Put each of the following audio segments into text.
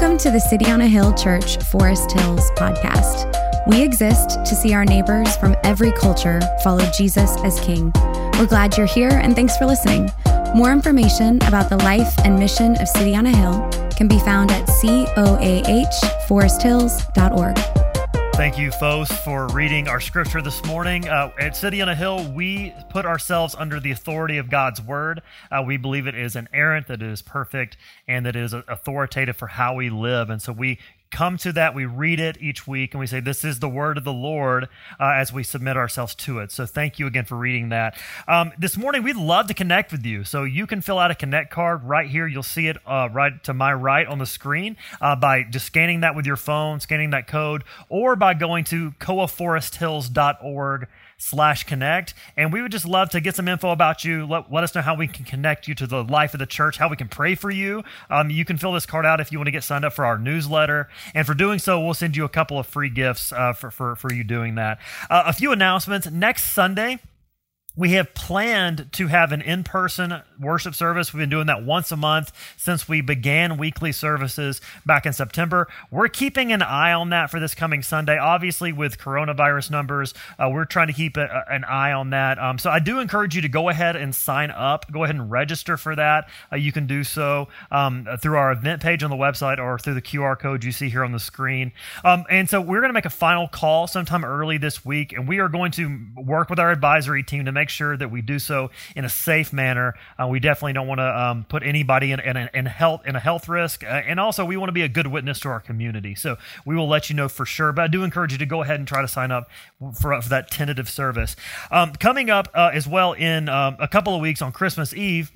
Welcome to the City on a Hill Church Forest Hills podcast. We exist to see our neighbors from every culture follow Jesus as King. We're glad you're here and thanks for listening. More information about the life and mission of City on a Hill can be found at coahforesthills.org. Thank you, Phos, for reading our scripture this morning. Uh, at City on a Hill, we put ourselves under the authority of God's word. Uh, we believe it is inerrant, that it is perfect, and that it is authoritative for how we live. And so we come to that. We read it each week and we say, This is the word of the Lord uh, as we submit ourselves to it. So thank you again for reading that. Um, this morning, we'd love to connect with you. So you can fill out a connect card right here. You'll see it uh, right to my right on the screen uh, by just scanning that with your phone, scanning that code, or by going to coahforesthills.org slash connect. And we would just love to get some info about you. Let, let us know how we can connect you to the life of the church, how we can pray for you. Um, you can fill this card out if you want to get signed up for our newsletter. And for doing so, we'll send you a couple of free gifts uh, for, for, for you doing that. Uh, a few announcements. Next Sunday, we have planned to have an in person worship service. We've been doing that once a month since we began weekly services back in September. We're keeping an eye on that for this coming Sunday. Obviously, with coronavirus numbers, uh, we're trying to keep a, an eye on that. Um, so I do encourage you to go ahead and sign up. Go ahead and register for that. Uh, you can do so um, through our event page on the website or through the QR code you see here on the screen. Um, and so we're going to make a final call sometime early this week, and we are going to work with our advisory team to make sure that we do so in a safe manner. Uh, we definitely don't want to um, put anybody in, in, in, health in a health risk, uh, and also we want to be a good witness to our community. So we will let you know for sure. But I do encourage you to go ahead and try to sign up for, for that tentative service. Um, coming up uh, as well in um, a couple of weeks on Christmas Eve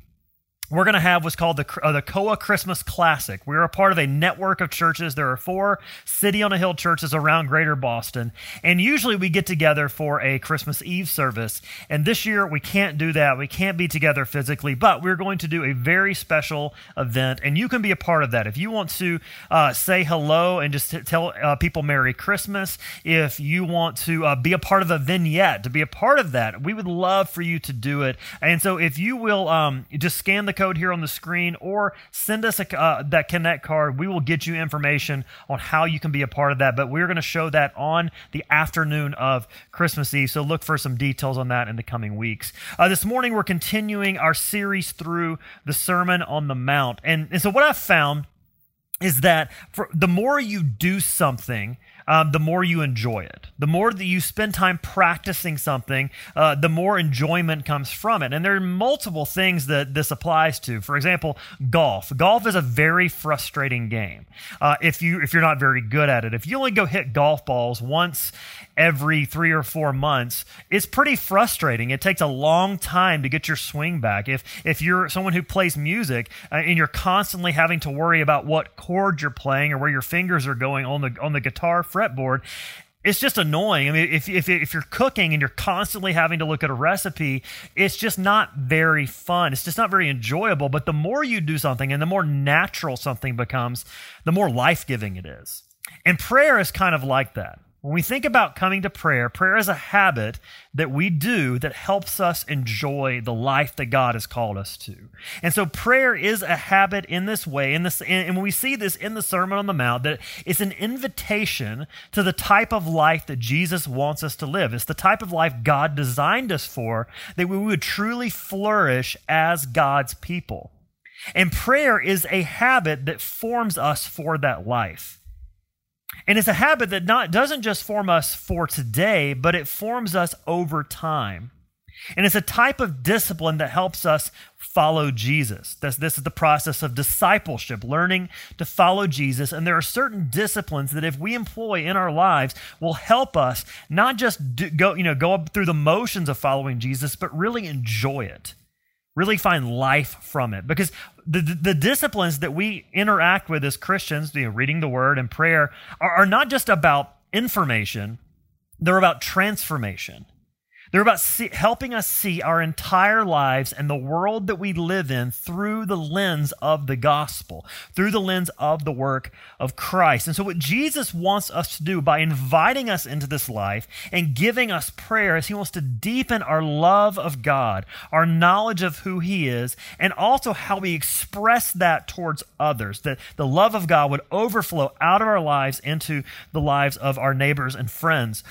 we're going to have what's called the, uh, the Koa Christmas Classic. We're a part of a network of churches. There are four City on a Hill churches around greater Boston. And usually we get together for a Christmas Eve service. And this year we can't do that. We can't be together physically, but we're going to do a very special event. And you can be a part of that. If you want to uh, say hello and just t- tell uh, people Merry Christmas, if you want to uh, be a part of a vignette, to be a part of that, we would love for you to do it. And so if you will um, just scan the code here on the screen or send us a, uh, that Connect card. We will get you information on how you can be a part of that. But we're going to show that on the afternoon of Christmas Eve. So look for some details on that in the coming weeks. Uh, this morning, we're continuing our series through the Sermon on the Mount. And, and so what I've found is that for the more you do something, um, the more you enjoy it. The more that you spend time practicing something, uh, the more enjoyment comes from it. And there are multiple things that this applies to. For example, golf. Golf is a very frustrating game uh, if you if you're not very good at it. If you only go hit golf balls once every three or four months, it's pretty frustrating. It takes a long time to get your swing back. If if you're someone who plays music uh, and you're constantly having to worry about what chord you're playing or where your fingers are going on the on the guitar fretboard, it's just annoying. I mean, if, if, if you're cooking and you're constantly having to look at a recipe, it's just not very fun. It's just not very enjoyable. But the more you do something and the more natural something becomes, the more life giving it is. And prayer is kind of like that. When we think about coming to prayer, prayer is a habit that we do that helps us enjoy the life that God has called us to. And so prayer is a habit in this way. And, this, and we see this in the Sermon on the Mount, that it's an invitation to the type of life that Jesus wants us to live. It's the type of life God designed us for, that we would truly flourish as God's people. And prayer is a habit that forms us for that life. And it's a habit that not doesn't just form us for today, but it forms us over time. And it's a type of discipline that helps us follow Jesus. This, this is the process of discipleship, learning to follow Jesus. And there are certain disciplines that if we employ in our lives will help us not just do, go, you know, go up through the motions of following Jesus, but really enjoy it really find life from it because the, the disciplines that we interact with as christians you know, reading the word and prayer are, are not just about information. They're about transformation They're about see, helping us see our entire lives and the world that we live in through the lens of the gospel, through the lens of the work of Christ. And so, what Jesus wants us to do by inviting us into this life and giving us prayer is He wants to deepen our love of God, our knowledge of who He is, and also how we express that towards others. That the love of God would overflow out of our lives into the lives of our neighbors and friends.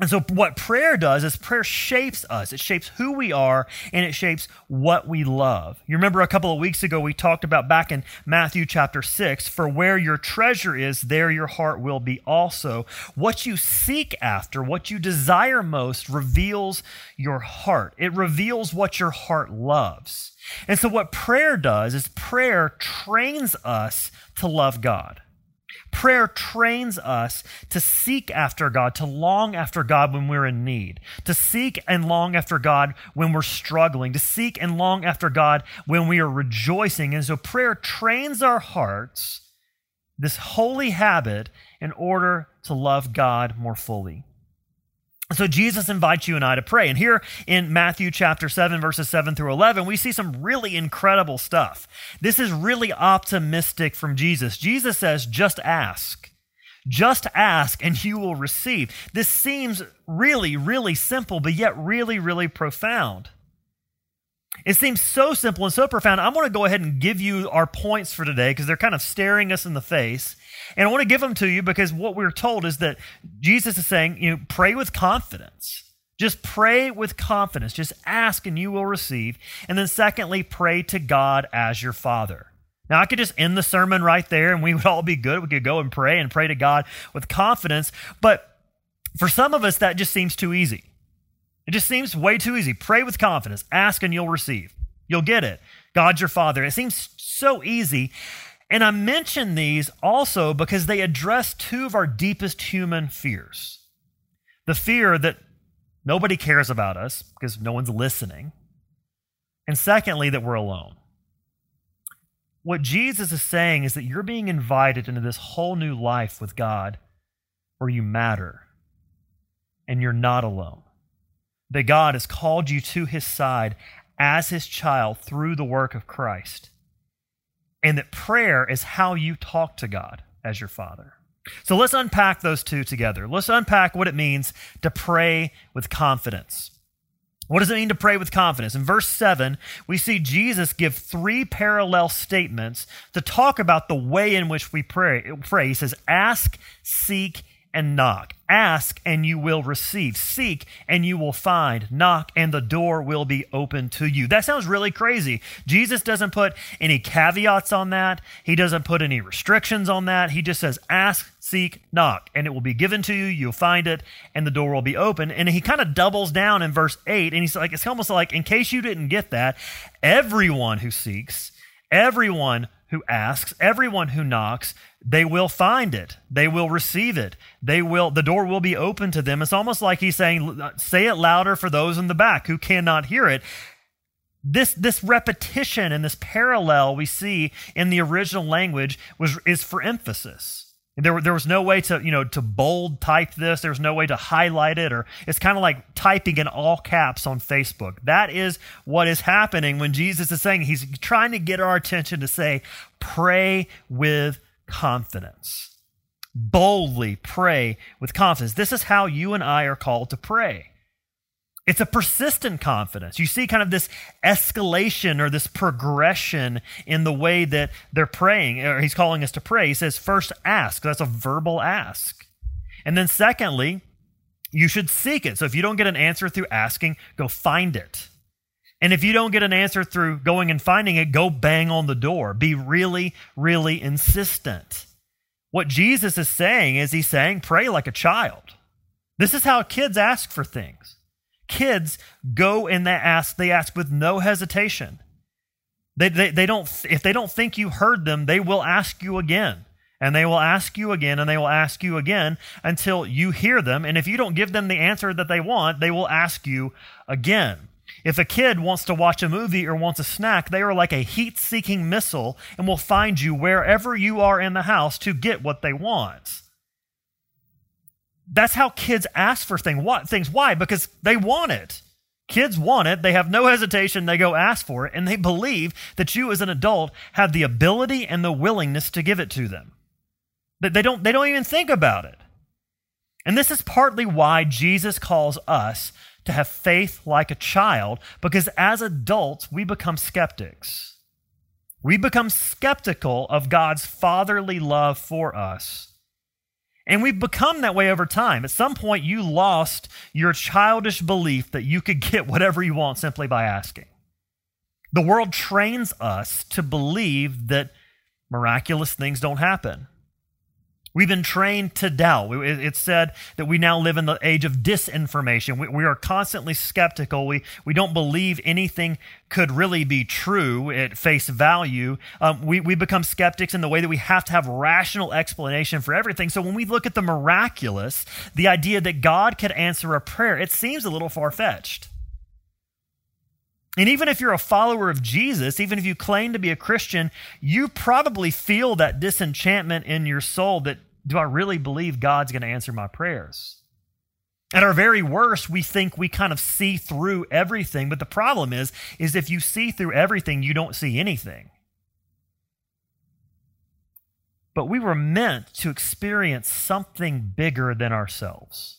And so, what prayer does is prayer shapes us. It shapes who we are and it shapes what we love. You remember a couple of weeks ago, we talked about back in Matthew chapter 6 for where your treasure is, there your heart will be also. What you seek after, what you desire most, reveals your heart. It reveals what your heart loves. And so, what prayer does is prayer trains us to love God. Prayer trains us to seek after God, to long after God when we're in need, to seek and long after God when we're struggling, to seek and long after God when we are rejoicing. And so prayer trains our hearts, this holy habit, in order to love God more fully. So Jesus invites you and I to pray. And here in Matthew chapter 7, verses 7 through 11, we see some really incredible stuff. This is really optimistic from Jesus. Jesus says, just ask. Just ask and you will receive. This seems really, really simple, but yet really, really profound. It seems so simple and so profound. I'm going to go ahead and give you our points for today because they're kind of staring us in the face. And I want to give them to you because what we're told is that Jesus is saying, you know, pray with confidence. Just pray with confidence. Just ask and you will receive. And then, secondly, pray to God as your Father. Now, I could just end the sermon right there and we would all be good. We could go and pray and pray to God with confidence. But for some of us, that just seems too easy. It just seems way too easy. Pray with confidence, ask and you'll receive. You'll get it. God's your Father. It seems so easy. And I mention these also because they address two of our deepest human fears the fear that nobody cares about us because no one's listening, and secondly, that we're alone. What Jesus is saying is that you're being invited into this whole new life with God where you matter and you're not alone. That God has called you to his side as his child through the work of Christ and that prayer is how you talk to God as your Father. So let's unpack those two together. Let's unpack what it means to pray with confidence. What does it mean to pray with confidence? In verse 7, we see Jesus give three parallel statements to talk about the way in which we pray. He says, Ask, seek, and knock. Ask and you will receive. Seek and you will find. Knock and the door will be open to you. That sounds really crazy. Jesus doesn't put any caveats on that. He doesn't put any restrictions on that. He just says, ask, seek, knock, and it will be given to you. You'll find it and the door will be open. And he kind of doubles down in verse 8 and he's like, it's almost like, in case you didn't get that, everyone who seeks, everyone who asks, everyone who knocks, they will find it. They will receive it. They will the door will be open to them. It's almost like he's saying uh, say it louder for those in the back who cannot hear it. This this repetition and this parallel we see in the original language was is for emphasis. There, there was no way to, you know, to bold type this. There was no way to highlight it, or it's kind of like typing in all caps on Facebook. That is what is happening when Jesus is saying he's trying to get our attention to say, pray with confidence. Boldly pray with confidence. This is how you and I are called to pray. It's a persistent confidence. You see kind of this escalation or this progression in the way that they're praying, or he's calling us to pray. He says, first ask. That's a verbal ask. And then, secondly, you should seek it. So if you don't get an answer through asking, go find it. And if you don't get an answer through going and finding it, go bang on the door. Be really, really insistent. What Jesus is saying is he's saying, pray like a child. This is how kids ask for things. Kids go and they ask, they ask with no hesitation. They, they, they don't, if they don't think you heard them, they will ask you again. And they will ask you again and they will ask you again until you hear them. And if you don't give them the answer that they want, they will ask you again. If a kid wants to watch a movie or wants a snack, they are like a heat seeking missile and will find you wherever you are in the house to get what they want. That's how kids ask for thing, what, things. Why? Because they want it. Kids want it. They have no hesitation. They go ask for it, and they believe that you, as an adult, have the ability and the willingness to give it to them. That they don't, they don't even think about it. And this is partly why Jesus calls us to have faith like a child, because as adults, we become skeptics. We become skeptical of God's fatherly love for us. And we've become that way over time. At some point, you lost your childish belief that you could get whatever you want simply by asking. The world trains us to believe that miraculous things don't happen. We've been trained to doubt. It's said that we now live in the age of disinformation. We, we, are constantly skeptical. We, we don't believe anything could really be true at face value. Um, we, we become skeptics in the way that we have to have rational explanation for everything. So when we look at the miraculous, the idea that God could answer a prayer, it seems a little far fetched. And even if you're a follower of Jesus, even if you claim to be a Christian, you probably feel that disenchantment in your soul that, do I really believe God's going to answer my prayers? At our very worst, we think we kind of see through everything, but the problem is is if you see through everything, you don't see anything. But we were meant to experience something bigger than ourselves.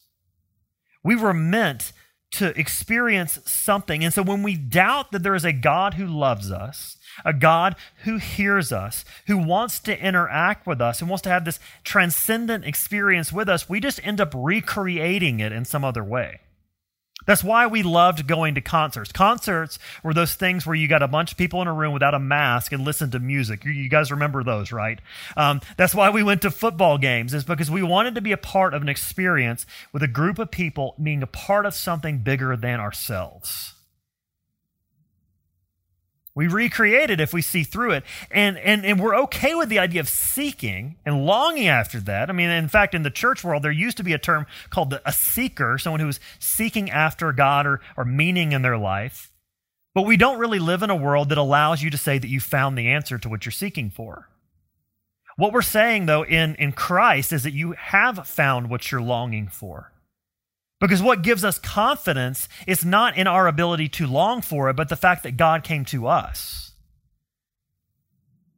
We were meant to experience something. And so when we doubt that there is a God who loves us, a God who hears us, who wants to interact with us, and wants to have this transcendent experience with us, we just end up recreating it in some other way. That's why we loved going to concerts. Concerts were those things where you got a bunch of people in a room without a mask and listen to music. You, guys remember those, right? Um, that's why we went to football games, is because we wanted to be a part of an experience with a group of people being a part of something bigger than ourselves. We recreate it if we see through it. And, and, and we're okay with the idea of seeking and longing after that. I mean, in fact, in the church world, there used to be a term called the, a seeker, someone who was seeking after God or, or meaning in their life. But we don't really live in a world that allows you to say that you found the answer to what you're seeking for. What we're saying, though, in, in Christ is that you have found what you're longing for. Because what gives us confidence is not in our ability to long for it, but the fact that God came to us.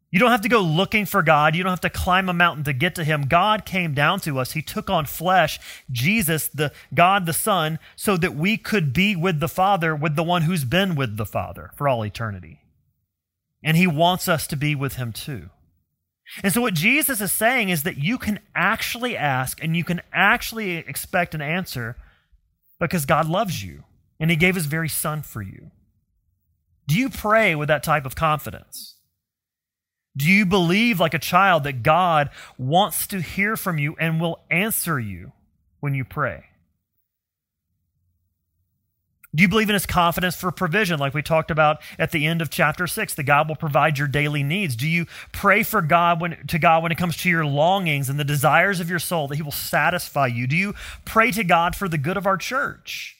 You don't have to go looking for God. You don't have to climb a mountain to get to Him. God came down to us. He took on flesh, Jesus, the God the Son, so that we could be with the Father, with the one who's been with the Father for all eternity. And He wants us to be with Him too. And so, what Jesus is saying is that you can actually ask and you can actually expect an answer because God loves you and He gave His very Son for you. Do you pray with that type of confidence? Do you believe, like a child, that God wants to hear from you and will answer you when you pray? Do you believe in his confidence for provision, like we talked about at the end of chapter six? That God will provide your daily needs. Do you pray for God when, to God when it comes to your longings and the desires of your soul that he will satisfy you? Do you pray to God for the good of our church?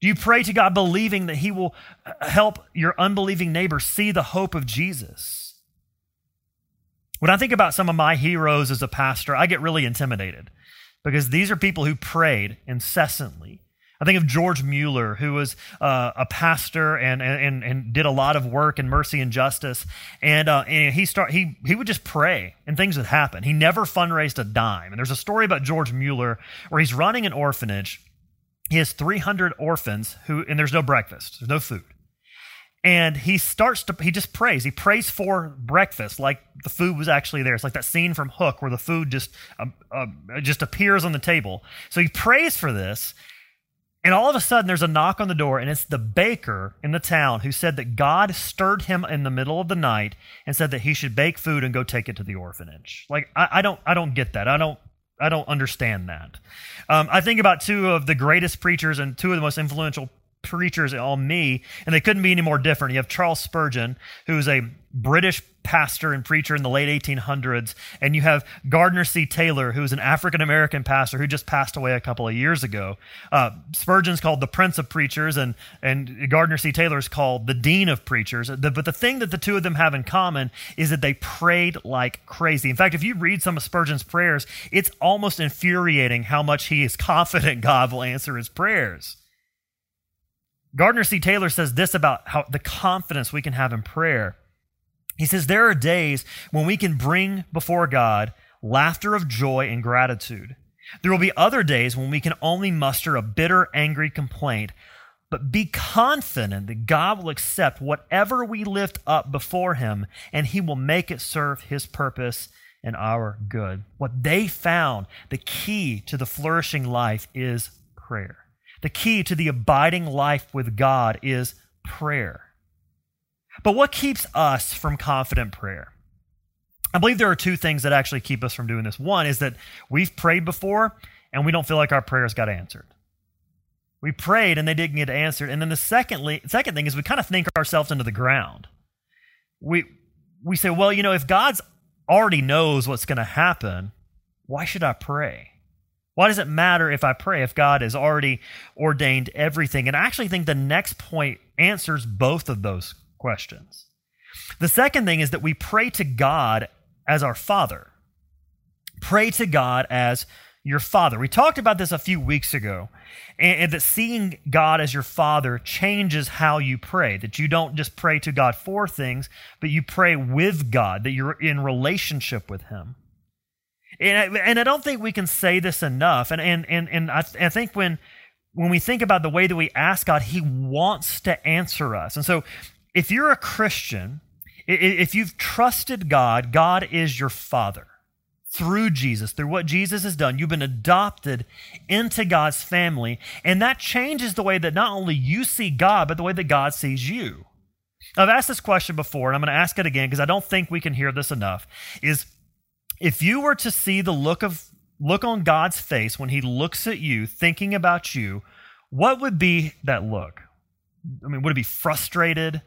Do you pray to God believing that he will uh, help your unbelieving neighbor see the hope of Jesus? When I think about some of my heroes as a pastor, I get really intimidated because these are people who prayed incessantly I think of George Mueller, who was uh, a pastor and, and, and did a lot of work in mercy and justice. And, uh, and he, start, he, he would just pray and things would happen. He never fundraised a dime. And there's a story about George Mueller where he's running an orphanage. He has 300 orphans who, and there's no breakfast, there's no food. And he starts to, he just prays. He prays for breakfast, like the food was actually there. It's like that scene from Hook where the food just, uh, uh, just appears on the table. So he prays for this. And all of a sudden, there's a knock on the door, and it's the baker in the town who said that God stirred him in the middle of the night and said that he should bake food and go take it to the orphanage. Like, I, I don't, I don't get that. I don't, I don't understand that. Um, I think about two of the greatest preachers and two of the most influential preachers on me, and they couldn't be any more different. You have Charles Spurgeon, who's a British pastor and preacher in the late 1800s, and you have Gardner C. Taylor, who's an African American pastor who just passed away a couple of years ago. Uh, Spurgeon's called the Prince of Preachers, and, and Gardner C. Taylor is called the Dean of Preachers. The, but the thing that the two of them have in common is that they prayed like crazy. In fact, if you read some of Spurgeon's prayers, it's almost infuriating how much he is confident God will answer his prayers. Gardner C. Taylor says this about how the confidence we can have in prayer. He says, There are days when we can bring before God laughter of joy and gratitude. There will be other days when we can only muster a bitter, angry complaint. But be confident that God will accept whatever we lift up before Him, and He will make it serve His purpose and our good. What they found, the key to the flourishing life, is prayer. The key to the abiding life with God is prayer. But what keeps us from confident prayer? I believe there are two things that actually keep us from doing this. One is that we've prayed before and we don't feel like our prayers got answered. We prayed and they didn't get answered. And then the secondly, second thing is we kind of think ourselves into the ground. We we say, well, you know, if God's already knows what's going to happen, why should I pray? Why does it matter if I pray if God has already ordained everything? And I actually think the next point answers both of those questions. The second thing is that we pray to God as our Father. Pray to God as your Father. We talked about this a few weeks ago, and, and, that seeing God as your Father changes how you pray. That you don't just pray to God for things, but you pray with God, that you're in relationship with Him. And I, and I don't think we can say this enough. And, and, and, and I, I think when, when we think about the way that we ask God, He wants to answer us. And so if you're a Christian, if you've trusted God, God is your Father through Jesus, through what Jesus has done. You've been adopted into God's family, and that changes the way that not only you see God, but the way that God sees you. I've asked this question before, and I'm going to ask it again because I don't think we can hear this enough. Is if you were to see the look of look on God's face when he looks at you thinking about you, what would be that look? I mean, would it be frustrated?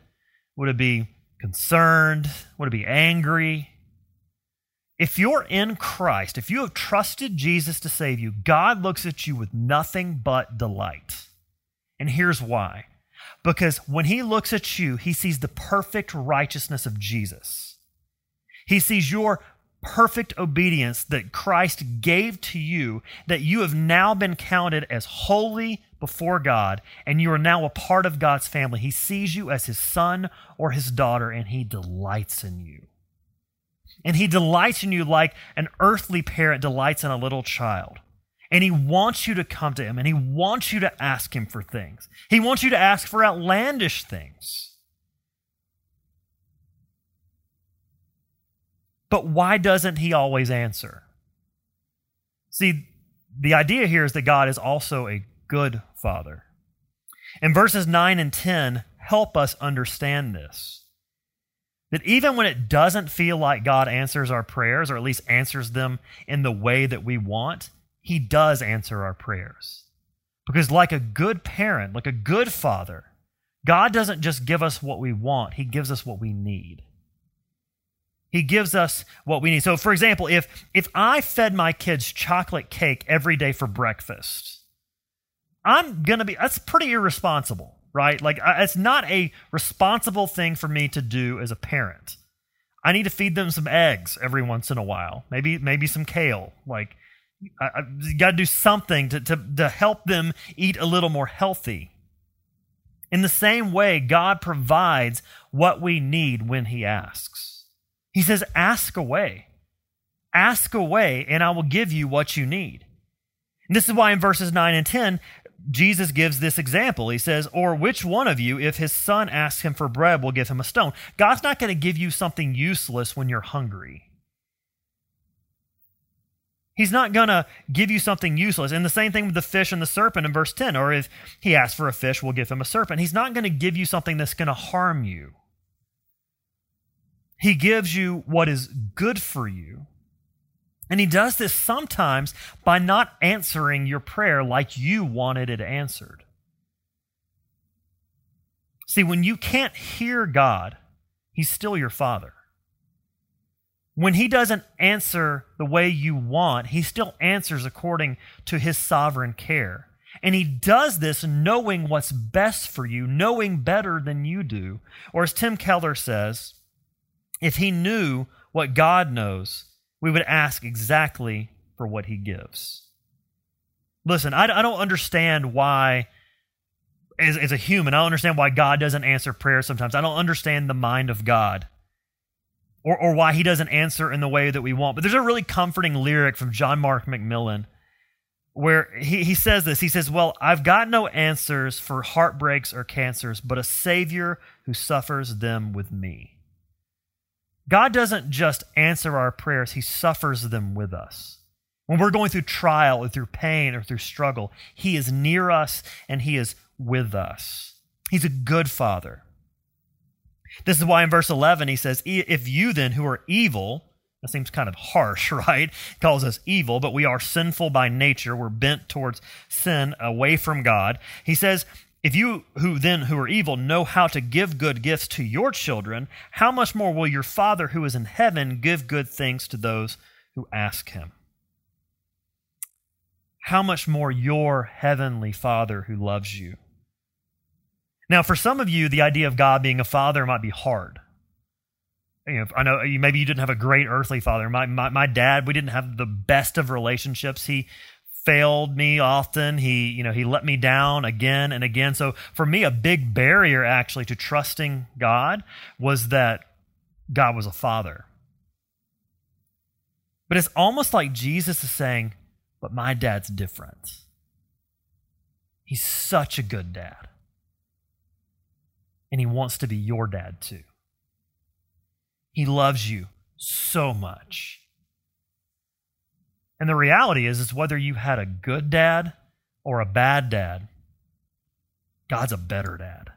Would it be concerned? Would it be angry? If you're in Christ, if you have trusted Jesus to save you, God looks at you with nothing but delight. And here's why. Because when he looks at you, he sees the perfect righteousness of Jesus. He sees your perfect obedience that Christ gave to you, that you have now been counted as holy before God, and you are now a part of God's family. He sees you as his son or his daughter, and he delights in you. And he delights in you like an earthly parent delights in a little child. And he wants you to come to him, and he wants you to ask him for things. He wants you to ask for outlandish things. But why doesn't he always answer? See, the idea here is that God is also a good father. And verses 9 and 10 help us understand this. That even when it doesn't feel like God answers our prayers, or at least answers them in the way that we want, He does answer our prayers. Because, like a good parent, like a good father, God doesn't just give us what we want, He gives us what we need. He gives us what we need. So, for example, if, if I fed my kids chocolate cake every day for breakfast, I'm going to be, that's pretty irresponsible, right? Like, it's not a responsible thing for me to do as a parent. I need to feed them some eggs every once in a while, maybe, maybe some kale. Like, I, I got to do something to, to, to help them eat a little more healthy. In the same way, God provides what we need when He asks. He says, Ask away. Ask away, and I will give you what you need. And this is why in verses 9 and 10, Jesus gives this example. He says, Or which one of you, if his son asks him for bread, will give him a stone? God's not going to give you something useless when you're hungry. He's not going to give you something useless. And the same thing with the fish and the serpent in verse 10. Or if he asks for a fish, we'll give him a serpent. He's not going to give you something that's going to harm you. He gives you what is good for you. And he does this sometimes by not answering your prayer like you wanted it answered. See, when you can't hear God, he's still your father. When he doesn't answer the way you want, he still answers according to his sovereign care. And he does this knowing what's best for you, knowing better than you do. Or as Tim Keller says, if he knew what God knows, we would ask exactly for what he gives. Listen, I, I don't understand why, as, as a human, I don't understand why God doesn't answer prayer sometimes. I don't understand the mind of God or, or why he doesn't answer in the way that we want. But there's a really comforting lyric from John Mark McMillan where he, he says this. He says, Well, I've got no answers for heartbreaks or cancers, but a Savior who suffers them with me. God doesn't just answer our prayers, He suffers them with us. When we're going through trial or through pain or through struggle, He is near us and He is with us. He's a good Father. This is why in verse 11 he says, If you then who are evil, that seems kind of harsh, right? He calls us evil, but we are sinful by nature. We're bent towards sin away from God. He says, if you who then who are evil know how to give good gifts to your children, how much more will your Father who is in heaven give good things to those who ask him? How much more your heavenly Father who loves you now, for some of you, the idea of God being a father might be hard. You know, I know maybe you didn't have a great earthly father. My, my, my dad, we didn't have the best of relationships. He failed me often. He, you know, he let me down again and again. So for me, a big barrier actually to trusting God was that God was a father. But it's almost like Jesus is saying, but my dad's different. He's such a good dad and he wants to be your dad too. He loves you so much. And the reality is, is whether you had a good dad or a bad dad, God's a better dad.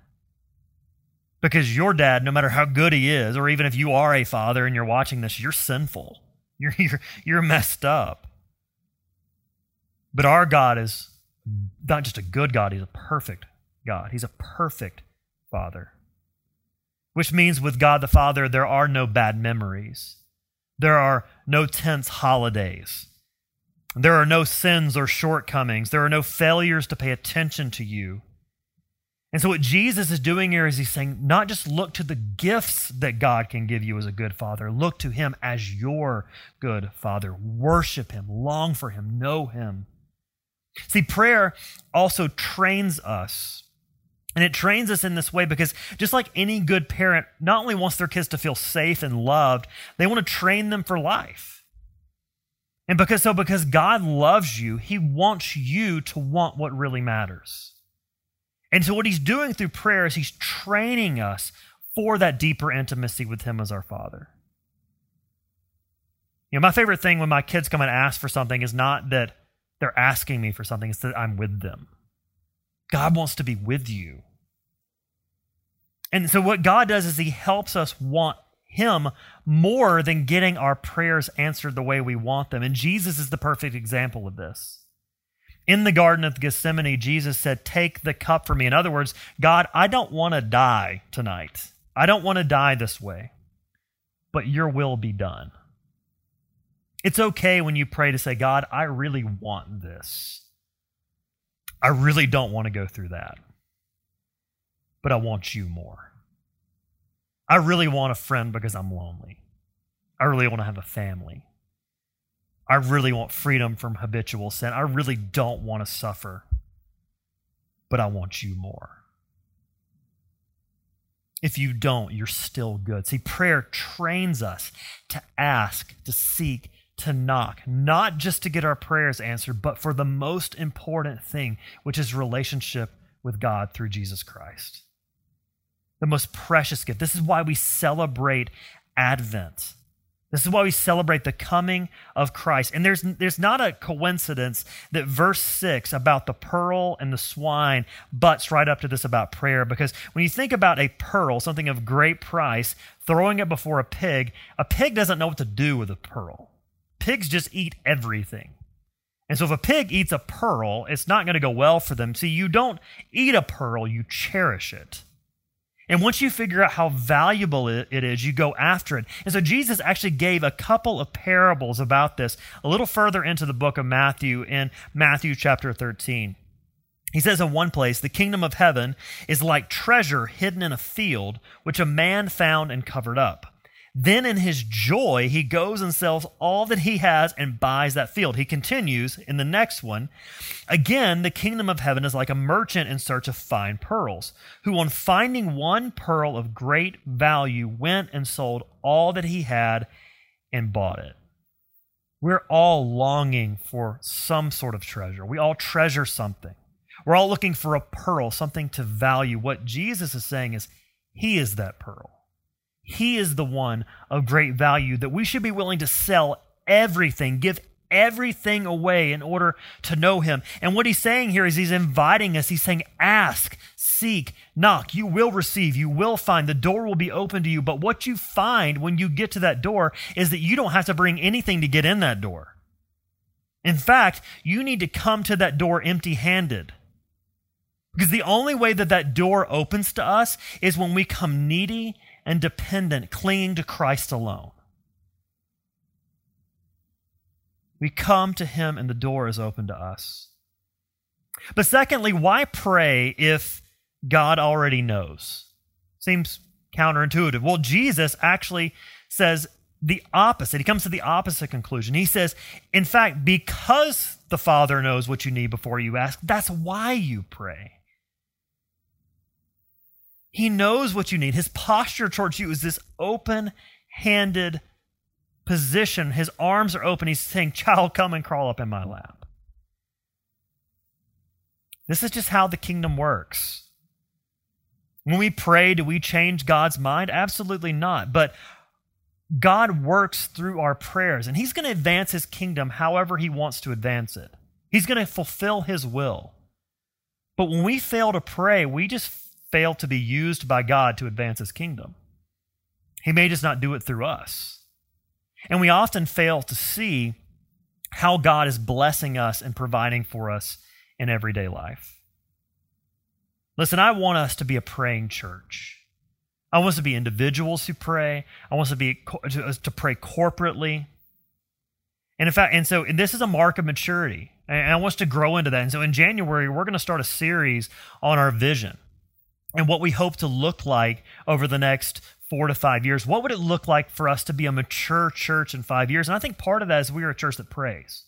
Because your dad, no matter how good he is, or even if you are a father and you're watching this, you're sinful. You're, you're, you're messed up. But our God is not just a good God, He's a perfect God. He's a perfect Father. Which means with God the Father, there are no bad memories. There are no tense holidays. There are no sins or shortcomings. There are no failures to pay attention to you. And so, what Jesus is doing here is he's saying, not just look to the gifts that God can give you as a good father, look to him as your good father. Worship him, long for him, know him. See, prayer also trains us and it trains us in this way because just like any good parent not only wants their kids to feel safe and loved, they want to train them for life. And because so because God loves you, he wants you to want what really matters. And so what he's doing through prayer is he's training us for that deeper intimacy with him as our father. You know, my favorite thing when my kids come and ask for something is not that they're asking me for something, it's that I'm with them. God wants to be with you. And so, what God does is He helps us want Him more than getting our prayers answered the way we want them. And Jesus is the perfect example of this. In the Garden of Gethsemane, Jesus said, Take the cup from me. In other words, God, I don't want to die tonight. I don't want to die this way, but your will be done. It's okay when you pray to say, God, I really want this. I really don't want to go through that, but I want you more. I really want a friend because I'm lonely. I really want to have a family. I really want freedom from habitual sin. I really don't want to suffer, but I want you more. If you don't, you're still good. See, prayer trains us to ask, to seek, to knock, not just to get our prayers answered, but for the most important thing, which is relationship with God through Jesus Christ. The most precious gift. This is why we celebrate Advent. This is why we celebrate the coming of Christ. And there's, there's not a coincidence that verse 6 about the pearl and the swine butts right up to this about prayer. Because when you think about a pearl, something of great price, throwing it before a pig, a pig doesn't know what to do with a pearl pigs just eat everything. And so if a pig eats a pearl, it's not going to go well for them. See, you don't eat a pearl, you cherish it. And once you figure out how valuable it is, you go after it. And so Jesus actually gave a couple of parables about this a little further into the book of Matthew in Matthew chapter 13. He says in one place, the kingdom of heaven is like treasure hidden in a field, which a man found and covered up. Then in his joy, he goes and sells all that he has and buys that field. He continues in the next one. Again, the kingdom of heaven is like a merchant in search of fine pearls, who on finding one pearl of great value went and sold all that he had and bought it. We're all longing for some sort of treasure. We all treasure something. We're all looking for a pearl, something to value. What Jesus is saying is, He is that pearl. He is the one of great value that we should be willing to sell everything, give everything away in order to know him. And what he's saying here is he's inviting us. He's saying, ask, seek, knock. You will receive, you will find. The door will be open to you. But what you find when you get to that door is that you don't have to bring anything to get in that door. In fact, you need to come to that door empty handed. Because the only way that that door opens to us is when we come needy and dependent, clinging to Christ alone. We come to Him and the door is open to us. But secondly, why pray if God already knows? Seems counterintuitive. Well, Jesus actually says the opposite. He comes to the opposite conclusion. He says, in fact, because the Father knows what you need before you ask, that's why you pray. He knows what you need. His posture towards you is this open handed position. His arms are open. He's saying, Child, come and crawl up in my lap. This is just how the kingdom works. When we pray, do we change God's mind? Absolutely not. But God works through our prayers, and He's going to advance His kingdom however He wants to advance it. He's going to fulfill His will. But when we fail to pray, we just fail to be used by God to advance his kingdom. He may just not do it through us. And we often fail to see how God is blessing us and providing for us in everyday life. Listen, I want us to be a praying church. I want us to be individuals who pray. I want us to be to, pray corporately. And in fact, and so and this is a mark of maturity. And I want us to grow into that. And so in January, we're going to start a series on our vision and what we hope to look like over the next four to five years. What would it look like for us to be a mature church in five years? And I think part of that is we are a church that prays.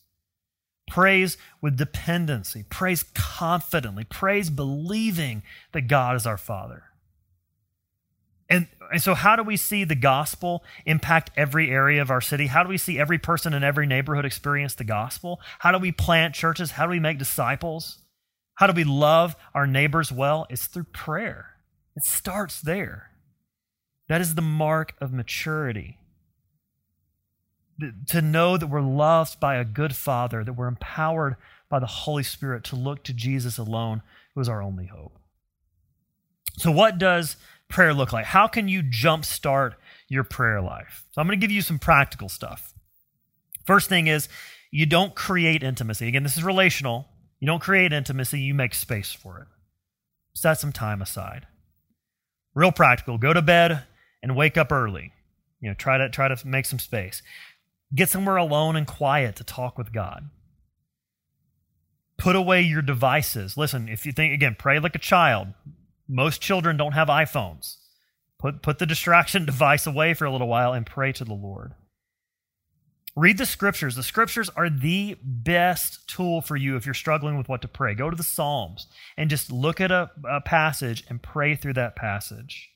Prays with dependency, prays confidently, prays believing that God is our Father. And, and so, how do we see the gospel impact every area of our city? How do we see every person in every neighborhood experience the gospel? How do we plant churches? How do we make disciples? How do we love our neighbors well? It's through prayer. It starts there. That is the mark of maturity. To know that we're loved by a good Father, that we're empowered by the Holy Spirit to look to Jesus alone, who is our only hope. So, what does prayer look like? How can you jumpstart your prayer life? So, I'm going to give you some practical stuff. First thing is, you don't create intimacy. Again, this is relational. You don't create intimacy, you make space for it. Set some time aside. Real practical. Go to bed and wake up early. You know, try to try to make some space. Get somewhere alone and quiet to talk with God. Put away your devices. Listen, if you think again, pray like a child. Most children don't have iPhones. Put put the distraction device away for a little while and pray to the Lord. Read the scriptures. The scriptures are the best tool for you if you're struggling with what to pray. Go to the Psalms and just look at a, a, passage and pray through that passage.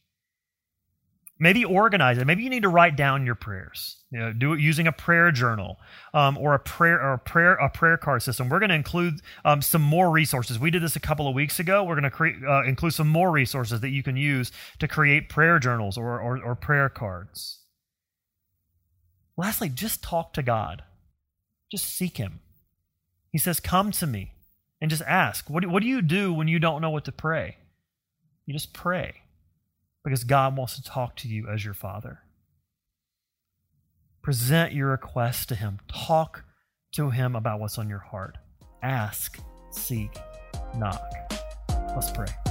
Maybe organize it. Maybe you need to write down your prayers. You know, do it using a prayer journal um, or a prayer or a prayer a prayer card system. We're going to include um, some more resources. We did this a couple of weeks ago. We're going to create uh, include some more resources that you can use to create prayer journals or, or, or prayer cards. Lastly, just talk to God. Just seek Him. He says, Come to me and just ask. What do, what do you do when you don't know what to pray? You just pray because God wants to talk to you as your Father. Present your request to Him. Talk to Him about what's on your heart. Ask, seek, knock. Let's pray.